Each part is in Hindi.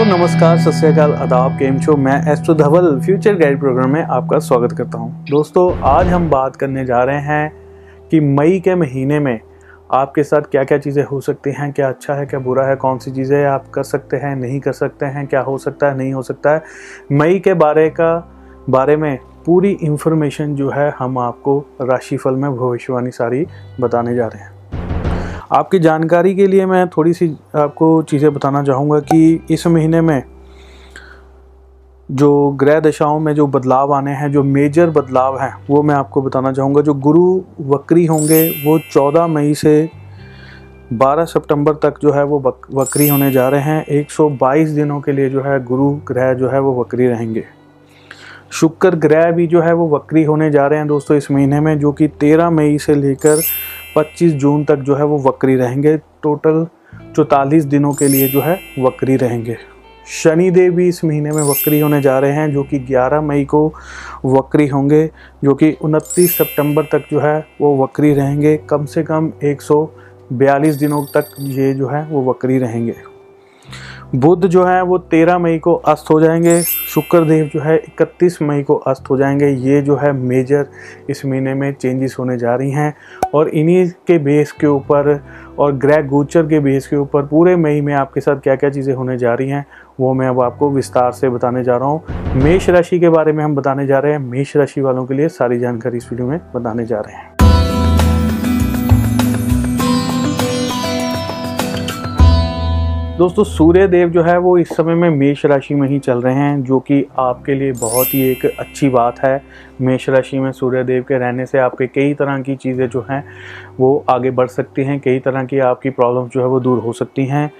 हेलो, नमस्कार, सत आदाब गेम शो मैं astro Dhaval, future guide program में आपका स्वागत करता हूँ। दोस्तों, आज हम बात करने जा रहे हैं कि मई के महीने में आपके साथ क्या क्या चीज़ें हो सकती हैं, क्या अच्छा है, क्या बुरा है, कौन सी चीज़ें आप कर सकते हैं, नहीं कर सकते हैं, क्या हो सकता है, नहीं हो सकता है। मई के बारे का, बारे में पूरी इन्फॉर्मेशन जो है, हम आपको राशिफल में भविष्यवाणी सारी बताने जा रहे हैं। आपकी जानकारी के लिए मैं थोड़ी सी आपको चीज़ें बताना चाहूँगा कि इस महीने में जो ग्रह दशाओं में जो बदलाव आने हैं, जो मेजर बदलाव हैं, वो मैं आपको बताना चाहूँगा। जो गुरु वक्री होंगे, वो 14 मई से 12 सितंबर तक जो है वो वक्री होने जा रहे हैं। 122 दिनों के लिए जो है गुरु ग्रह जो है वो वक्री रहेंगे। शुक्र ग्रह भी जो है वो वक्री होने जा रहे हैं दोस्तों इस महीने में, जो कि 13 मई से लेकर 25 जून तक जो है वो वक्री रहेंगे। टोटल चौतालीस दिनों के लिए जो है वक्री रहेंगे। शनि देव भी इस महीने में वक्री होने जा रहे हैं, जो कि 11 मई को वक्री होंगे, जो कि 29 सितंबर तक जो है वो वक्री रहेंगे। कम से कम 142 दिनों तक ये जो है वो वक्री रहेंगे। बुध जो है वो तेरह मई को अस्त हो जाएँगे शुक्र देव जो है इकतीस मई को अस्त हो जाएँगे। ये जो है मेजर इस महीने में चेंजेस होने जा रही हैं। और इन्हीं के बेस के ऊपर और ग्रैग गोचर के बेस के ऊपर पूरे मई में आपके साथ क्या क्या चीज़ें होने जा रही हैं, वो मैं अब आपको विस्तार से बताने जा रहा हूँ। मेष राशि के बारे में हम बताने जा रहे हैं। मेष राशि वालों के लिए सारी जानकारी इस वीडियो में बताने जा रहे हैं। दोस्तों सूर्य देव जो है, वो इस समय में मेष राशि में ही चल रहे हैं, जो कि आपके लिए बहुत ही एक अच्छी बात है। मेष राशि में सूर्य देव के रहने से आपके कई तरह की चीज़ें जो हैं, वो आगे बढ़ सकती हैं, कई तरह की आपकी प्रॉब्लम जो है, वो दूर हो सकती हैं।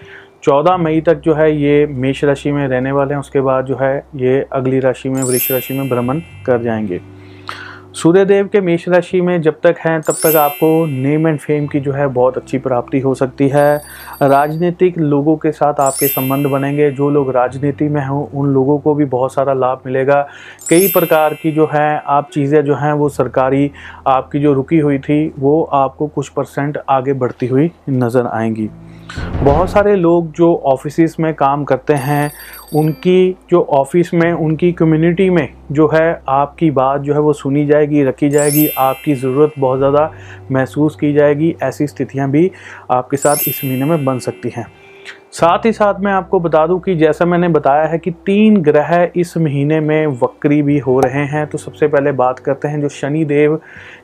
चौदह मई तक जो है, ये मेष राशि में रहने वाले हैं, उसके बाद जो है, ये अगली राशि में, वृक्ष राशि में भ्रमण कर जाएँगे। सूर्यदेव के मेष राशि में जब तक हैं, तब तक आपको नेम एंड फेम की जो है बहुत अच्छी प्राप्ति हो सकती है। राजनीतिक लोगों के साथ आपके संबंध बनेंगे। जो लोग राजनीति में हों, उन लोगों को भी बहुत सारा लाभ मिलेगा। कई प्रकार की जो है, आप चीज़ें जो हैं, वो सरकारी आपकी जो रुकी हुई थी, वो आपको कुछ परसेंट आगे बढ़ती हुई नज़र आएँगी। बहुत सारे लोग जो ऑफ़िस में काम करते हैं, उनकी जो ऑफ़िस में, उनकी कम्युनिटी में जो है आपकी बात जो है वो सुनी जाएगी, रखी जाएगी, आपकी ज़रूरत बहुत ज़्यादा महसूस की जाएगी, ऐसी स्थितियाँ भी आपके साथ इस महीने में बन सकती हैं। साथ ही साथ मैं आपको बता दूँ कि जैसा मैंने बताया है कि तीन ग्रह इस महीने में वक्री भी हो रहे हैं। तो सबसे पहले बात करते हैं जो शनि देव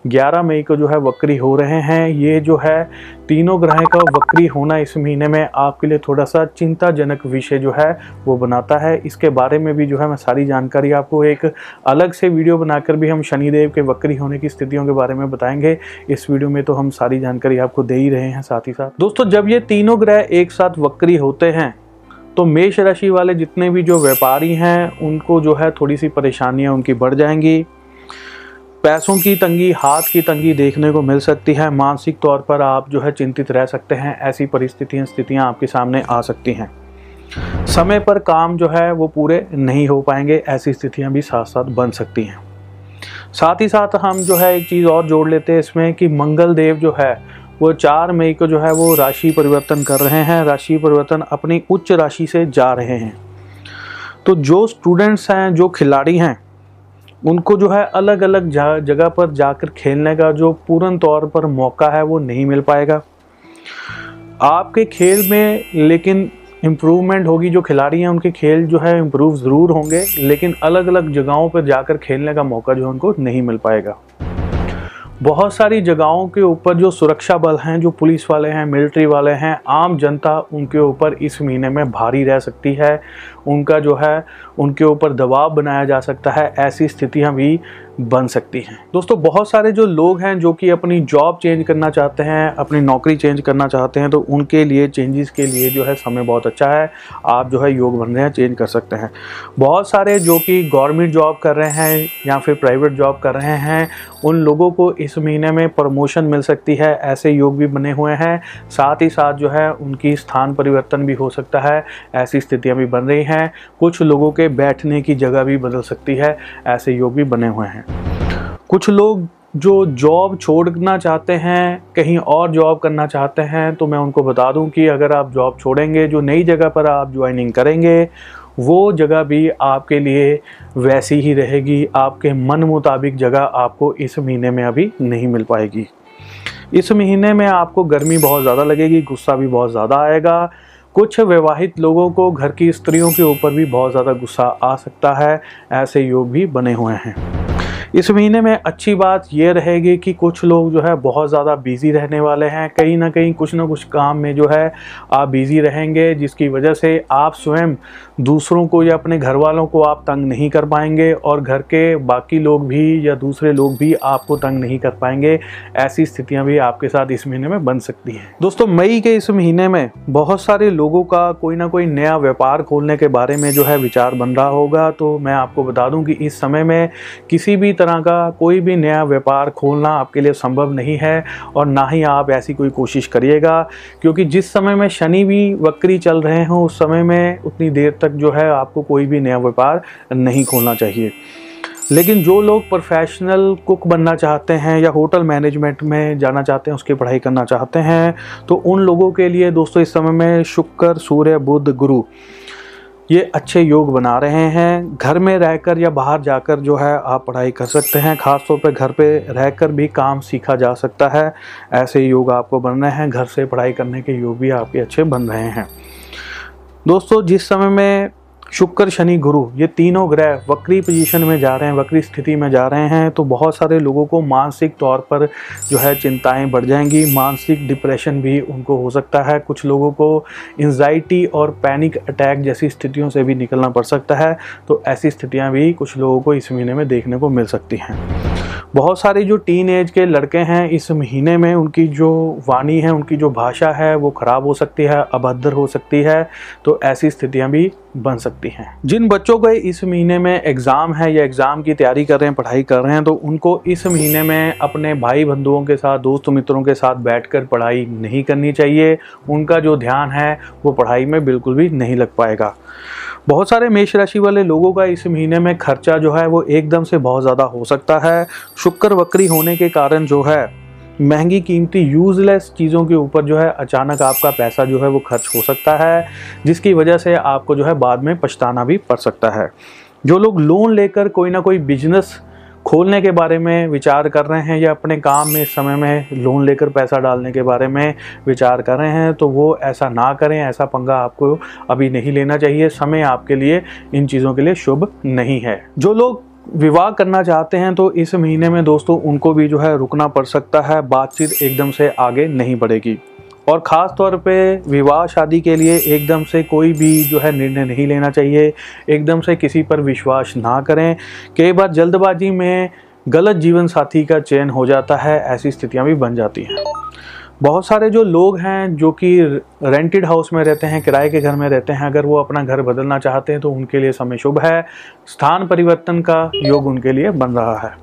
11 मई को जो है वक्री हो रहे हैं। ये जो है तीनों ग्रह का वक्री होना इस महीने में आपके लिए थोड़ा सा चिंताजनक विषय जो है वो बनाता है। इसके बारे में भी जो है मैं सारी जानकारी आपको एक अलग से वीडियो बनाकर भी हम शनिदेव के वक्री होने की स्थितियों के बारे में बताएँगे। इस वीडियो में तो हम सारी जानकारी आपको दे ही रहे हैं साथ ही साथ। दोस्तों, जब ये तीनों ग्रह एक साथ वक्री होते हैं तो मेष राशि वाले जितने भी जो व्यापारी हैं, उनको जो है थोड़ी सी परेशानियाँ उनकी बढ़ जाएँगी। पैसों की तंगी, हाथ की तंगी देखने को मिल सकती है। मानसिक तौर पर आप जो है चिंतित रह सकते हैं। ऐसी परिस्थितियाँ, स्थितियाँ आपके सामने आ सकती हैं। समय पर काम जो है वो पूरे नहीं हो पाएँगे। ऐसी स्थितियाँ भी साथ साथ बन सकती हैं। साथ ही साथ हम जो है एक चीज़ और जोड़ लेते हैं इसमें कि मंगल देव जो है वो चार मई को जो है वो राशि परिवर्तन कर रहे हैं, राशि परिवर्तन अपनी उच्च राशि से जा रहे हैं। तो जो स्टूडेंट्स हैं, जो खिलाड़ी हैं, उनको जो है अलग अलग जगह पर जाकर खेलने का जो पूर्ण तौर पर मौका है, वो नहीं मिल पाएगा। आपके खेल में लेकिन इम्प्रूवमेंट होगी, जो खिलाड़ी हैं, उनके खेल जो है इम्प्रूव ज़रूर होंगे, लेकिन अलग अलग जगहों पर जाकर खेलने का मौका जो है उनको नहीं मिल पाएगा। बहुत सारी जगहों के ऊपर जो सुरक्षा बल हैं, जो पुलिस वाले हैं, मिलिट्री वाले हैं, आम जनता उनके ऊपर इस महीने में भारी रह सकती है। उनका जो है, उनके ऊपर दबाव बनाया जा सकता है। ऐसी स्थितियाँ भी बन सकती हैं। दोस्तों, बहुत सारे जो लोग हैं जो कि अपनी जॉब चेंज करना चाहते हैं, अपनी नौकरी चेंज करना चाहते हैं तो उनके लिए चेंजेस के लिए जो है समय बहुत अच्छा है। आप जो है योग बन रहे हैं चेंज कर सकते हैं। बहुत सारे जो कि गवर्नमेंट जॉब कर रहे हैं या फिर प्राइवेट जॉब कर रहे हैं, उन लोगों को इस महीने में प्रमोशन मिल सकती है। ऐसे योग भी बने हुए हैं। साथ ही साथ जो है उनकी स्थान परिवर्तन भी हो सकता है। ऐसी स्थितियाँ भी बन रही हैं। कुछ लोगों के बैठने की जगह भी बदल सकती है। ऐसे योग भी बने हुए हैं। कुछ लोग जो जॉब छोड़ना चाहते हैं, कहीं और जॉब करना चाहते हैं तो मैं उनको बता दूँ कि अगर आप जॉब छोड़ेंगे, जो नई जगह पर आप ज्वाइनिंग करेंगे, वो जगह भी आपके लिए वैसी ही रहेगी। आपके मन मुताबिक जगह आपको इस महीने में अभी नहीं मिल पाएगी। इस महीने में आपको गर्मी बहुत ज़्यादा लगेगी, गुस्सा भी बहुत ज़्यादा आएगा। कुछ विवाहित लोगों को घर की स्त्रियों के ऊपर भी बहुत ज़्यादा गुस्सा आ सकता है, ऐसे योग भी बने हुए हैं। इस महीने में अच्छी बात यह रहेगी कि कुछ लोग जो है बहुत ज़्यादा बिज़ी रहने वाले हैं। कहीं ना कहीं कुछ ना कुछ काम में जो है आप बिज़ी रहेंगे, जिसकी वजह से आप स्वयं दूसरों को या अपने घर वालों को आप तंग नहीं कर पाएँगे और घर के बाकी लोग भी या दूसरे लोग भी आपको तंग नहीं कर पाएँगे। ऐसी स्थितियाँ भी आपके साथ इस महीने में बन सकती हैं। दोस्तों, मई के इस महीने में बहुत सारे लोगों का कोई ना कोई नया व्यापार खोलने के बारे में जो है विचार बन रहा होगा। तो मैं आपको बता दूँ कि इस समय में किसी भी तरह का कोई भी नया व्यापार खोलना आपके लिए संभव नहीं है और ना ही आप ऐसी कोई कोशिश करिएगा, क्योंकि जिस समय में शनि भी वक्री चल रहे हों, उस समय में उतनी देर तक जो है आपको कोई भी नया व्यापार नहीं खोलना चाहिए। लेकिन जो लोग प्रोफेशनल कुक बनना चाहते हैं या होटल मैनेजमेंट में जाना चाहते हैं, उसकी पढ़ाई करना चाहते हैं तो उन लोगों के लिए दोस्तों इस समय में शुक्र, सूर्य, बुध, गुरु ये अच्छे योग बना रहे हैं। घर में रहकर या बाहर जाकर जो है आप पढ़ाई कर सकते हैं। खासतौर पे घर पे रहकर भी काम सीखा जा सकता है। ऐसे योग आपको बन रहे हैं। घर से पढ़ाई करने के योग भी आपके अच्छे बन रहे हैं। दोस्तों, जिस समय में शुक्र, शनि, गुरु, ये तीनों ग्रह वक्री पोजीशन में जा रहे हैं, वक्री स्थिति में जा रहे हैं तो बहुत सारे लोगों को मानसिक तौर पर जो है चिंताएँ बढ़ जाएँगी, मानसिक डिप्रेशन भी उनको हो सकता है, कुछ लोगों को एंजाइटी और पैनिक अटैक जैसी स्थितियों से भी निकलना पड़ सकता है तो ऐसी स्थितियाँ भी कुछ लोगों को इस महीने में देखने को मिल सकती हैं। बहुत सारे जो टीन एज के लड़के हैं, इस महीने में उनकी जो वाणी है, उनकी जो भाषा है, वो ख़राब हो सकती है, अभद्र हो सकती है तो ऐसी स्थितियाँ भी बन सकती हैं। जिन बच्चों को इस महीने में एग्ज़ाम है या एग्ज़ाम की तैयारी कर रहे हैं, पढ़ाई कर रहे हैं तो उनको इस महीने में अपने भाई बंधुओं के साथ दोस्त मित्रों के साथ बैठकर पढ़ाई नहीं करनी चाहिए। उनका जो ध्यान है, वो पढ़ाई में बिल्कुल भी नहीं लग पाएगा। बहुत सारे मेष राशि वाले लोगों का इस महीने में खर्चा जो है, वो एकदम से बहुत ज़्यादा हो सकता है। शुक्र वक्री होने के कारण जो है महँगी कीमती यूज़लेस चीज़ों के ऊपर जो है अचानक आपका पैसा जो है वो खर्च हो सकता है, जिसकी वजह से आपको जो है बाद में पछताना भी पड़ सकता है। जो लोग लोन लेकर कोई ना कोई बिज़नेस खोलने के बारे में विचार कर रहे हैं या अपने काम में, समय में लोन लेकर पैसा डालने के बारे में विचार कर रहे हैं तो वो ऐसा ना करें, ऐसा पंगा आपको अभी नहीं लेना चाहिए। समय आपके लिए इन चीज़ों के लिए शुभ नहीं है। जो लोग विवाह करना चाहते हैं तो इस महीने में दोस्तों उनको भी जो है रुकना पड़ सकता है, बातचीत एकदम से आगे नहीं बढ़ेगी। और ख़ास तौर पे विवाह शादी के लिए एकदम से कोई भी जो है निर्णय नहीं लेना चाहिए, एकदम से किसी पर विश्वास ना करें। कई बार जल्दबाजी में गलत जीवन साथी का चयन हो जाता है, ऐसी स्थितियाँ भी बन जाती हैं। बहुत सारे जो लोग हैं जो कि रेंटेड हाउस में रहते हैं, किराए के घर में रहते हैं, अगर वो अपना घर बदलना चाहते हैं तो उनके लिए समय शुभ है। स्थान परिवर्तन का योग उनके लिए बन रहा है।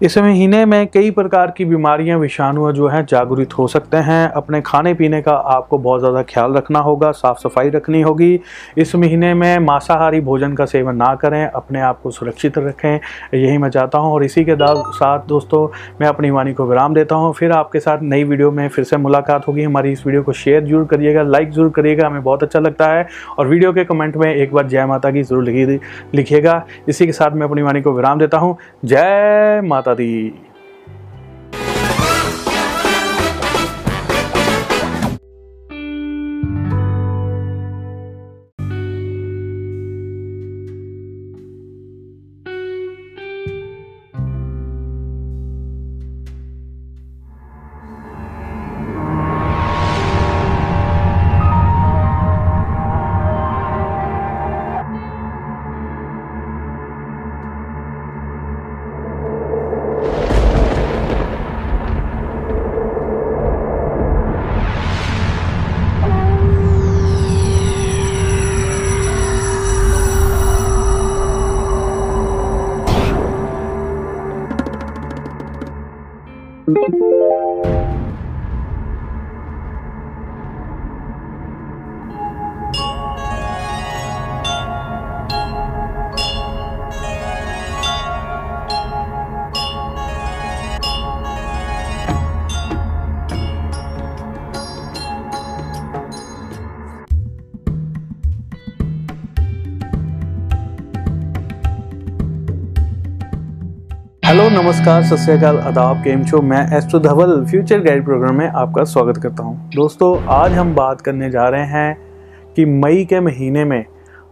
इस महीने में कई प्रकार की बीमारियाँ, विषाणु जो हैं, जागृत हो सकते हैं। अपने खाने पीने का आपको बहुत ज़्यादा ख्याल रखना होगा साफ़ सफ़ाई रखनी होगी। इस महीने में मांसाहारी भोजन का सेवन ना करें, अपने आप को सुरक्षित रखें, यही मैं चाहता हूँ। और इसी के साथ दोस्तों, मैं अपनी वाणी को विराम देता हूँ। फिर आपके साथ नई वीडियो में फिर से मुलाकात होगी। हमारी इस वीडियो को शेयर ज़रूर करिएगा, लाइक ज़रूर करिएगा, हमें बहुत अच्छा लगता है। और वीडियो के कमेंट में एक बार जय माता की ज़रूर लिखी, लिखिएगा। इसी के साथ मैं अपनी वाणी को विराम देता हूँ। जय माता माता नमस्कार, सत आदाब, केम शो मैं astro Dhaval, future guide program में आपका स्वागत करता हूँ। दोस्तों, आज हम बात करने जा रहे हैं कि मई के महीने में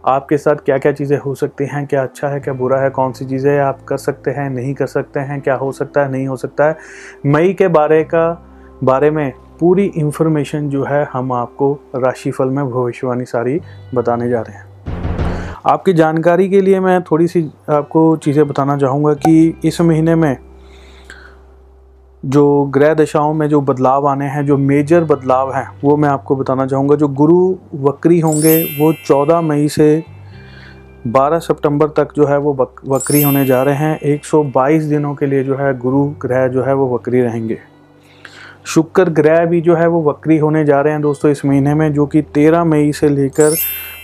आपके साथ क्या क्या चीज़ें हो सकती हैं, क्या अच्छा है, क्या बुरा है, कौन सी चीज़ें आप कर सकते हैं, नहीं कर सकते हैं, क्या हो सकता है, नहीं हो सकता है। मई के बारे का, बारे में पूरी इन्फॉर्मेशन जो है, हम आपको राशिफल में भविष्यवाणी सारी बताने जा रहे हैं। आपकी जानकारी के लिए मैं थोड़ी सी आपको चीज़ें बताना चाहूँगा कि इस महीने में जो ग्रह दशाओं में जो बदलाव आने हैं, जो मेजर बदलाव हैं, वो मैं आपको बताना चाहूँगा। जो गुरु वक्री होंगे, वो 14 मई से 12 सितंबर तक जो है वो वक्री होने जा रहे हैं। 122 दिनों के लिए जो है गुरु ग्रह जो है वो वक्री रहेंगे। शुक्र ग्रह भी जो है वो वक्री होने जा रहे हैं दोस्तों इस महीने में, जो कि 13 मई से लेकर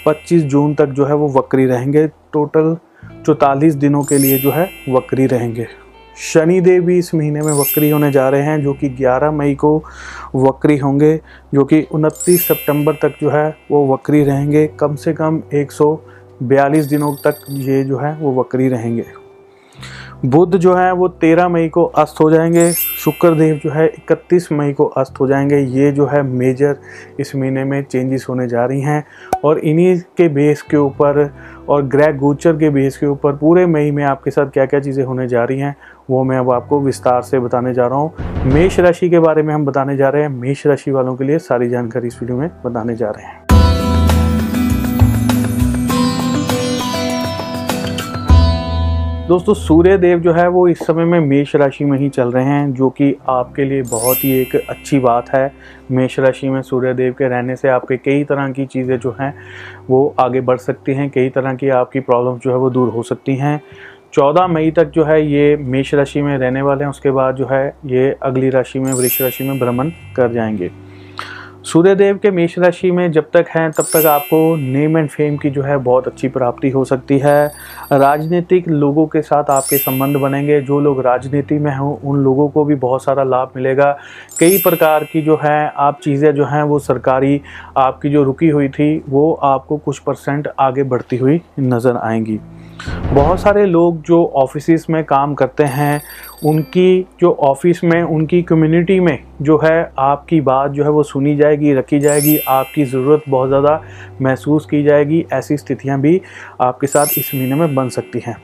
25 जून तक जो है वो वक्री रहेंगे। टोटल चौतालीस दिनों के लिए जो है वक्री रहेंगे। शनि देव भी इस महीने में वक्री होने जा रहे हैं, जो कि 11 मई को वक्री होंगे, जो कि 29 सितंबर तक जो है वो वक्री रहेंगे। कम से कम 142 दिनों तक ये जो है वो वक्री रहेंगे। बुध जो है वो 13 मई को अस्त हो जाएँगे शुक्र देव जो है 31 मई को अस्त हो जाएँगे। ये जो है मेजर इस महीने में चेंजेस होने जा रही हैं और इन्हीं के बेस के ऊपर और ग्रह गोचर के बेस के ऊपर पूरे मई में आपके साथ क्या क्या चीज़ें होने जा रही हैं, वो मैं अब आपको विस्तार से बताने जा रहा हूँ। मेष राशि के बारे में हम बताने जा रहे हैं। मेष राशि वालों के लिए सारी जानकारी इस वीडियो में बताने जा रहे हैं। दोस्तों सूर्य देव जो है वो इस समय में मेष राशि में ही चल रहे हैं, जो कि आपके लिए बहुत ही एक अच्छी बात है। मेष राशि में सूर्य देव के रहने से आपके कई तरह की चीज़ें जो हैं, वो आगे बढ़ सकती हैं, कई तरह की आपकी प्रॉब्लम जो है वो दूर हो सकती हैं। चौदह मई तक जो है ये मेष राशि में रहने वाले हैं, उसके बाद जो है ये अगली राशि में वृक्ष राशि में भ्रमण कर जाएँगे। सूर्यदेव के मेष राशि में जब तक हैं, तब तक आपको नेम एंड फेम की जो है बहुत अच्छी प्राप्ति हो सकती है। राजनीतिक लोगों के साथ आपके संबंध बनेंगे। जो लोग राजनीति में हों, उन लोगों को भी बहुत सारा लाभ मिलेगा। कई प्रकार की जो है, आप चीज़ें जो हैं, वो सरकारी आपकी जो रुकी हुई थी, वो आपको कुछ परसेंट आगे बढ़ती हुई नज़र आएँगी। बहुत सारे लोग जो ऑफ़िस में काम करते हैं, उनकी जो ऑफ़िस में, उनकी कम्युनिटी में जो है, आपकी बात जो है वो सुनी जाएगी, रखी जाएगी, आपकी ज़रूरत बहुत ज़्यादा महसूस की जाएगी, ऐसी स्थितियाँ भी आपके साथ इस महीने में बन सकती हैं।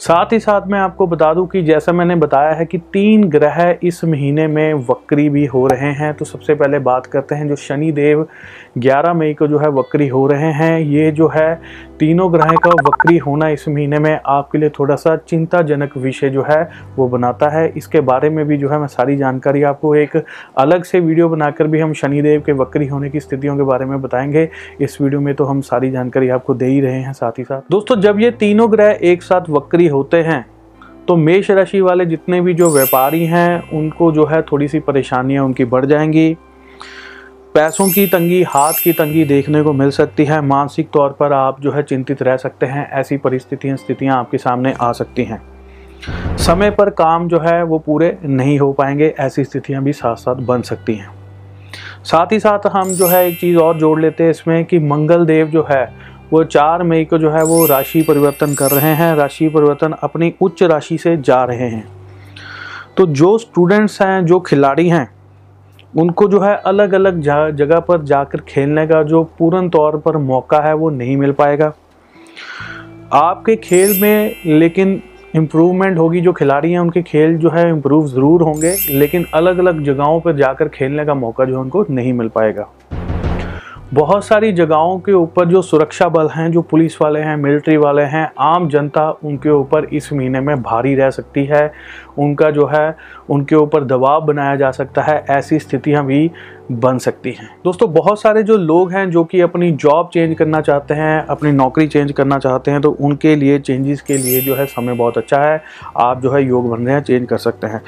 साथ ही साथ मैं आपको बता दूँ कि जैसा मैंने बताया है कि तीन ग्रह इस महीने में वक्री भी हो रहे हैं। तो सबसे पहले बात करते हैं जो शनि देव 11 मई को जो है वक्री हो रहे हैं। ये जो है तीनों ग्रह का वक्री होना इस महीने में आपके लिए थोड़ा सा चिंताजनक विषय जो है वो बनाता है। इसके बारे में भी जो है मैं सारी जानकारी आपको एक अलग से वीडियो बनाकर भी हम शनिदेव के वक्री होने की स्थितियों के बारे में बताएँगे। इस वीडियो में तो हम सारी जानकारी आपको दे ही रहे हैं साथ ही साथ। दोस्तों, जब ये तीनों ग्रह एक साथ वक्री होते हैं तो मेष राशि वाले जितने भी जो व्यापारी हैं, उनको जो है थोड़ी सी परेशानियाँ उनकी बढ़ जाएँगी। पैसों की तंगी, हाथ की तंगी देखने को मिल सकती है। मानसिक तौर पर आप जो है चिंतित रह सकते हैं। ऐसी परिस्थितियाँ, स्थितियाँ आपके सामने आ सकती हैं। समय पर काम जो है वो पूरे नहीं हो पाएँगे। ऐसी स्थितियाँ भी साथ साथ बन सकती हैं। साथ ही साथ हम जो है एक चीज़ और जोड़ लेते हैं इसमें कि मंगल देव जो है वो चार मई को जो है वो राशि परिवर्तन कर रहे हैं। राशि परिवर्तन अपनी उच्च राशि से जा रहे हैं। तो जो स्टूडेंट्स हैं, जो खिलाड़ी हैं, उनको जो है अलग अलग जगह पर जाकर खेलने का जो पूर्ण तौर पर मौका है, वो नहीं मिल पाएगा। आपके खेल में लेकिन इम्प्रूवमेंट होगी, जो खिलाड़ी हैं, उनके खेल जो है इम्प्रूव ज़रूर होंगे, लेकिन अलग अलग जगहों पर जाकर खेलने का मौका जो है उनको नहीं मिल पाएगा। बहुत सारी जगहों के ऊपर जो सुरक्षा बल हैं, जो पुलिस वाले हैं, मिलिट्री वाले हैं, आम जनता उनके ऊपर इस महीने में भारी रह सकती है। उनका जो है, उनके ऊपर दबाव बनाया जा सकता है। ऐसी स्थितियाँ भी बन सकती हैं। दोस्तों, बहुत सारे जो लोग हैं जो कि अपनी जॉब चेंज करना चाहते हैं, अपनी नौकरी चेंज करना चाहते हैं तो उनके लिए चेंजेस के लिए जो है समय बहुत अच्छा है। आप जो है योग बन रहे हैं चेंज कर सकते हैं।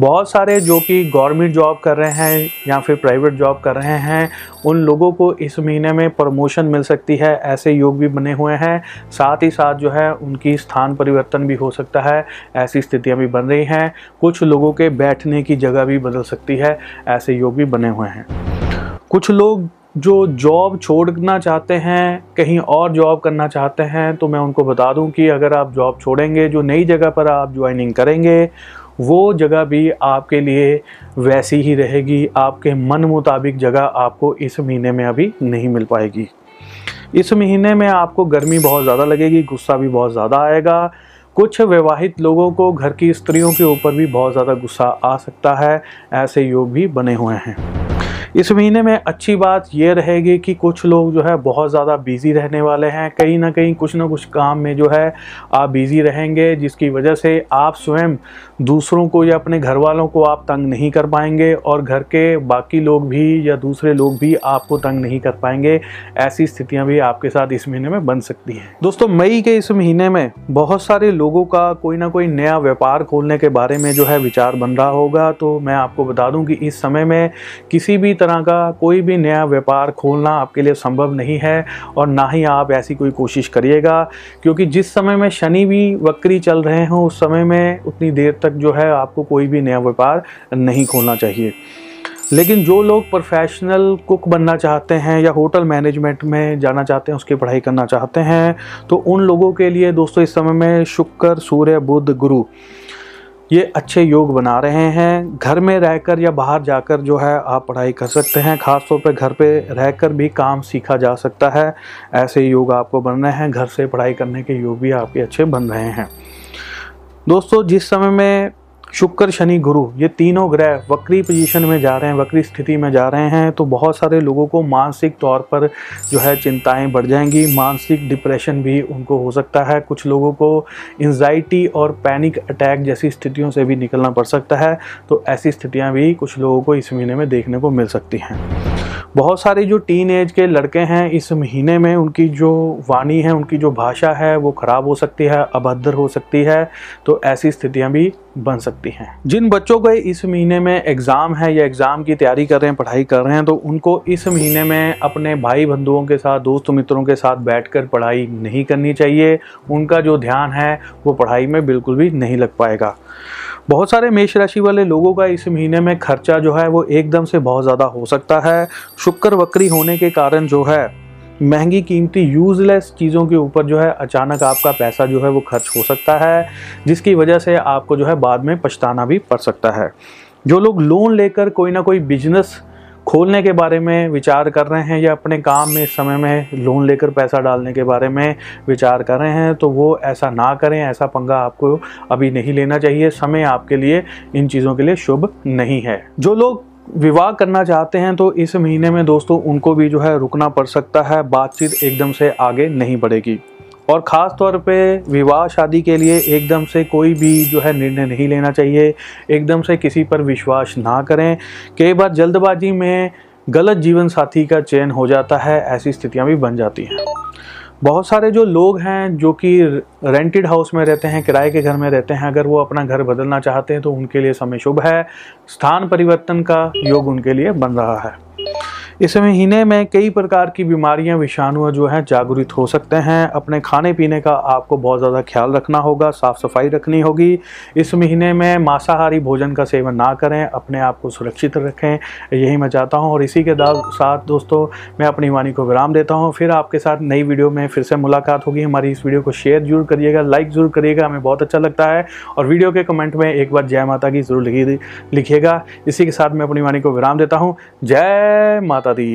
बहुत सारे जो कि गवर्नमेंट जॉब कर रहे हैं या फिर प्राइवेट जॉब कर रहे हैं, उन लोगों को इस महीने में प्रमोशन मिल सकती है। ऐसे योग भी बने हुए हैं। साथ ही साथ जो है उनकी स्थान परिवर्तन भी हो सकता है। ऐसी स्थितियाँ भी बन रही हैं। कुछ लोगों के बैठने की जगह भी बदल सकती है। ऐसे योग भी बने हुए हैं। कुछ लोग जो जॉब छोड़ना चाहते हैं, कहीं और जॉब करना चाहते हैं तो मैं उनको बता दूँ कि अगर आप जॉब छोड़ेंगे, जो नई जगह पर आप ज्वाइनिंग करेंगे, वो जगह भी आपके लिए वैसी ही रहेगी। आपके मन मुताबिक जगह आपको इस महीने में अभी नहीं मिल पाएगी। इस महीने में आपको गर्मी बहुत ज़्यादा लगेगी, गुस्सा भी बहुत ज़्यादा आएगा। कुछ विवाहित लोगों को घर की स्त्रियों के ऊपर भी बहुत ज़्यादा गुस्सा आ सकता है, ऐसे योग भी बने हुए हैं। इस महीने में अच्छी बात यह रहेगी कि कुछ लोग जो है बहुत ज़्यादा बिज़ी रहने वाले हैं। कहीं ना कहीं कुछ ना कुछ काम में जो है आप बिज़ी रहेंगे, जिसकी वजह से आप स्वयं दूसरों को या अपने घर वालों को आप तंग नहीं कर पाएँगे और घर के बाकी लोग भी या दूसरे लोग भी आपको तंग नहीं कर पाएँगे। ऐसी स्थितियाँ भी आपके साथ इस महीने में बन सकती हैं। दोस्तों, मई के इस महीने में बहुत सारे लोगों का कोई ना कोई नया व्यापार खोलने के बारे में जो है विचार बन रहा होगा। तो मैं आपको बता दूँ कि इस समय में किसी भी तरह का कोई भी नया व्यापार खोलना आपके लिए संभव नहीं है और ना ही आप ऐसी कोई कोशिश करिएगा, क्योंकि जिस समय में शनि भी वक्री चल रहे हों, उस समय में उतनी देर तक जो है आपको कोई भी नया व्यापार नहीं खोलना चाहिए। लेकिन जो लोग प्रोफेशनल कुक बनना चाहते हैं या होटल मैनेजमेंट में जाना चाहते हैं, उसकी पढ़ाई करना चाहते हैं तो उन लोगों के लिए दोस्तों इस समय में शुक्र, सूर्य, बुध, गुरु ये अच्छे योग बना रहे हैं। घर में रहकर या बाहर जाकर जो है आप पढ़ाई कर सकते हैं। ख़ासतौर पर घर पे रहकर भी काम सीखा जा सकता है। ऐसे योग आपको बन रहे हैं। घर से पढ़ाई करने के योग भी आपके अच्छे बन रहे हैं। दोस्तों, जिस समय में शुक्र, शनि, गुरु, ये तीनों ग्रह वक्री पोजीशन में जा रहे हैं, वक्री स्थिति में जा रहे हैं तो बहुत सारे लोगों को मानसिक तौर पर जो है चिंताएँ बढ़ जाएँगी, मानसिक डिप्रेशन भी उनको हो सकता है, कुछ लोगों को एंजाइटी और पैनिक अटैक जैसी स्थितियों से भी निकलना पड़ सकता है तो ऐसी स्थितियाँ भी कुछ लोगों को इस महीने में देखने को मिल सकती हैं। बहुत सारे जो टीन एज के लड़के हैं, इस महीने में उनकी जो वाणी है, उनकी जो भाषा है, वो ख़राब हो सकती है, अभद्र हो सकती है तो ऐसी स्थितियाँ भी बन सकती हैं। जिन बच्चों को इस महीने में एग्ज़ाम है या एग्ज़ाम की तैयारी कर रहे हैं, पढ़ाई कर रहे हैं तो उनको इस महीने में अपने भाई बंधुओं के साथ, दोस्त मित्रों के साथ बैठकर पढ़ाई नहीं करनी चाहिए। उनका जो ध्यान है, वो पढ़ाई में बिल्कुल भी नहीं लग पाएगा। बहुत सारे मेष राशि वाले लोगों का इस महीने में खर्चा जो है, वो एकदम से बहुत ज़्यादा हो सकता है। शुक्र वक्री होने के कारण जो है महँगी कीमती यूज़लेस चीज़ों के ऊपर जो है अचानक आपका पैसा जो है वो खर्च हो सकता है, जिसकी वजह से आपको जो है बाद में पछताना भी पड़ सकता है। जो लोग लोन लेकर कोई ना कोई बिज़नेस खोलने के बारे में विचार कर रहे हैं या अपने काम में, इस समय में लोन लेकर पैसा डालने के बारे में विचार कर रहे हैं तो वो ऐसा ना करें, ऐसा पंगा आपको अभी नहीं लेना चाहिए। समय आपके लिए इन चीज़ों के लिए शुभ नहीं है। जो लोग विवाह करना चाहते हैं तो इस महीने में दोस्तों उनको भी जो है रुकना पड़ सकता है, बातचीत एकदम से आगे नहीं बढ़ेगी। और ख़ास तौर पे विवाह शादी के लिए एकदम से कोई भी जो है निर्णय नहीं लेना चाहिए, एकदम से किसी पर विश्वास ना करें। कई बार जल्दबाजी में गलत जीवन साथी का चयन हो जाता है, ऐसी स्थितियाँ भी बन जाती हैं। बहुत सारे जो लोग हैं जो कि रेंटेड हाउस में रहते हैं, किराए के घर में रहते हैं, अगर वो अपना घर बदलना चाहते हैं तो उनके लिए समय शुभ है। स्थान परिवर्तन का योग उनके लिए बन रहा है। इस महीने में कई प्रकार की बीमारियाँ विषाणु जो हैं, जागृत हो सकते हैं। अपने खाने पीने का आपको बहुत ज़्यादा ख्याल रखना होगा साफ़ सफ़ाई रखनी होगी। इस महीने में मांसाहारी भोजन का सेवन ना करें, अपने आप को सुरक्षित रखें। यही मैं चाहता हूँ और इसी के साथ दोस्तों, मैं अपनी वाणी को विराम देता हूँ। फिर आपके साथ नई वीडियो में फिर से मुलाकात होगी। हमारी इस वीडियो को शेयर ज़रूर करिएगा, लाइक ज़रूर करिएगा। हमें बहुत अच्छा लगता है और वीडियो के कमेंट में एक बार जय माता की ज़रूर लिखिएगा। इसी के साथ मैं अपनी वाणी को विराम देता हूँ। जय माता दी